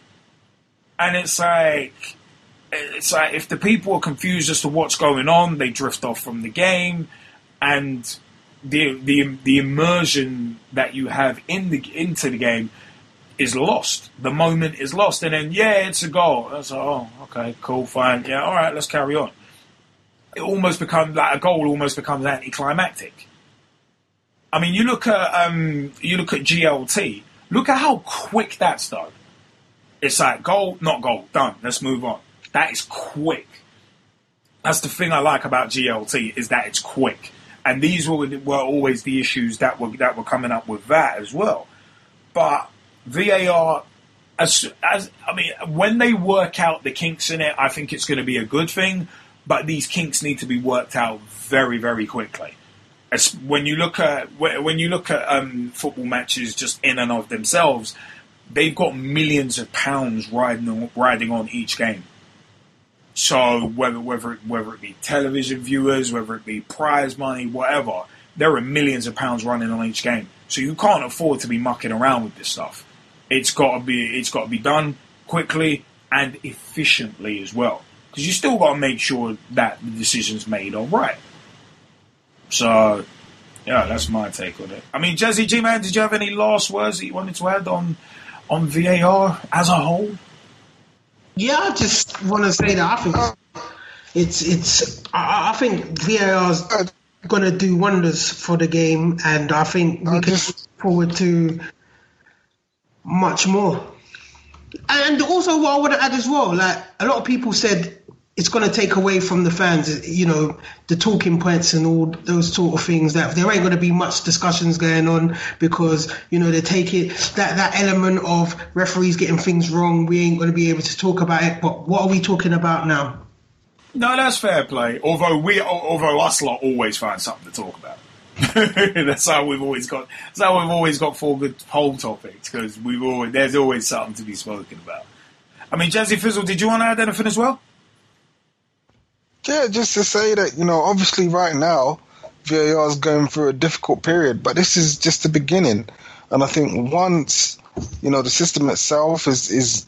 and it's like it's like if the people are confused as to what's going on, they drift off from the game and the the the immersion that you have in the into the game is lost. The moment is lost, and then yeah, it's a goal. That's oh okay, cool, fine, yeah, all right, let's carry on. It almost becomes like a goal almost becomes anticlimactic. I mean, you look at um, you look at GLT. Look at how quick that's done. It's like goal, not goal, done. Let's move on. That is quick. That's the thing I like about GLT is that it's quick and these were were always the issues that were that were coming up with that as well. But VAR, as as I mean, when they work out the kinks in it, I think it's going to be a good thing. But these kinks need to be worked out very very quickly. As when you look at when you look at um, football matches just in and of themselves, they've got millions of pounds riding on, riding on each game. So whether whether whether it be television viewers, whether it be prize money, whatever, there are millions of pounds running on each game. So you can't afford to be mucking around with this stuff. It's got to be it's got to be done quickly and efficiently as well. Because you still got to make sure that the decisions made are right. So, yeah, that's my take on it. I mean, Jesse G man, did you have any last words that you wanted to add on on VAR as a whole? Yeah, I just want to say that I think it's it's I, I think VAR's going to do wonders for the game, and I think we can look forward to much more. And also, what I want to add as well, like a lot of people said it's going to take away from the fans, you know, the talking points and all those sort of things. That there ain't going to be much discussions going on because you know they take it that that element of referees getting things wrong. We ain't going to be able to talk about it. But what are we talking about now? No, that's fair play. Although we, although us lot always find something to talk about. that's how we've always got. That's how we've always got four good poll topics because we've always there's always something to be spoken about. I mean, Jazzy Fizzle, did you want to add anything as well? Yeah, just to say that, you know, obviously right now, VAR is going through a difficult period, but this is just the beginning. And I think once, you know, the system itself is, is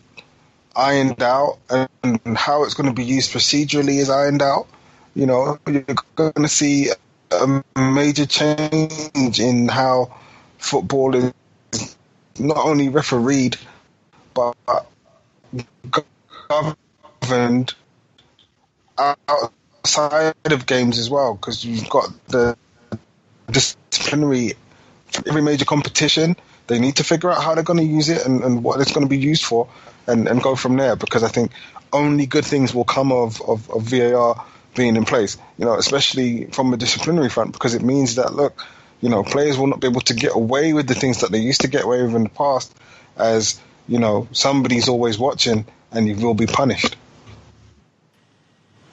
ironed out and how it's going to be used procedurally is ironed out, you know, you're going to see a major change in how football is not only refereed, but governed outside of games as well because you've got the disciplinary every major competition. They need to figure out how they're going to use it and, and what it's going to be used for, and, and go from there. Because I think only good things will come of, of, of VAR being in place. You know, especially from a disciplinary front, because it means that look, you know, players will not be able to get away with the things that they used to get away with in the past, as you know, somebody's always watching and you will be punished.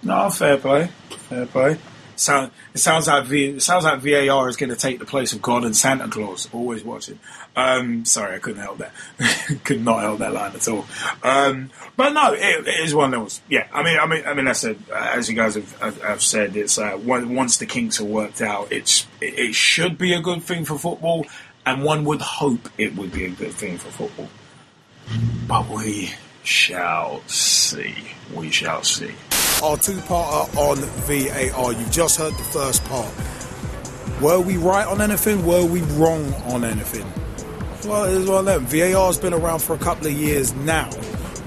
No, fair play, fair play. Sound, it sounds like v, it sounds like VAR is going to take the place of God and Santa Claus. Always watching. Um, sorry, I couldn't help that. Could not help that line at all. Um, but no, it, it is one of those. Yeah, I mean, I mean, I mean, said, uh, as you guys have, have said, it's uh, once the kinks are worked out, it's it, it should be a good thing for football, and one would hope it would be a good thing for football. But we shall see. We shall see our two-parter on VAR. You've just heard the first part. Were we right on anything? Were we wrong on anything? Well, it's one of them. VAR's been around for a couple of years now.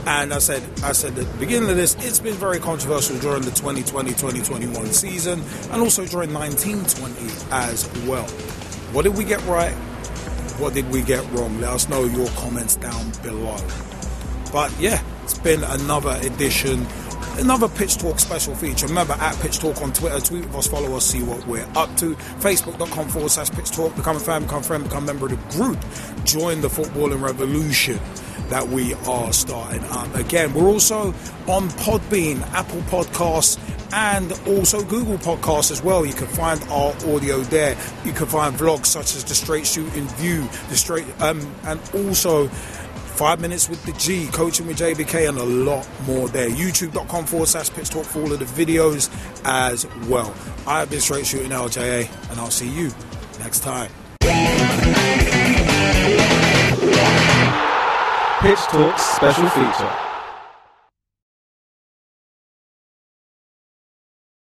And I said, I said at the beginning of this, it's been very controversial during the 2020-2021 season, and also during 1920 as well. What did we get right? What did we get wrong? Let us know your comments down below. But yeah, it's been another edition another Pitch Talk special feature. Remember, at Pitch Talk on Twitter, tweet with us, follow us, see what we're up to. Facebook.com forward slash Pitch Talk. Become a fan, become a friend, become a member of the group. Join the footballing revolution that we are starting up. Again, we're also on Podbean, Apple Podcasts, and also Google Podcasts as well. You can find our audio there. You can find vlogs such as the Straight Shoot Shooting View, the Straight, um, and also Five Minutes with the G, Coaching with JBK, and a lot more there. YouTube.com forward slash pitch talk for all of the videos as well. I've been straight shooting LJA, and I'll see you next time. Pitch Talks special feature.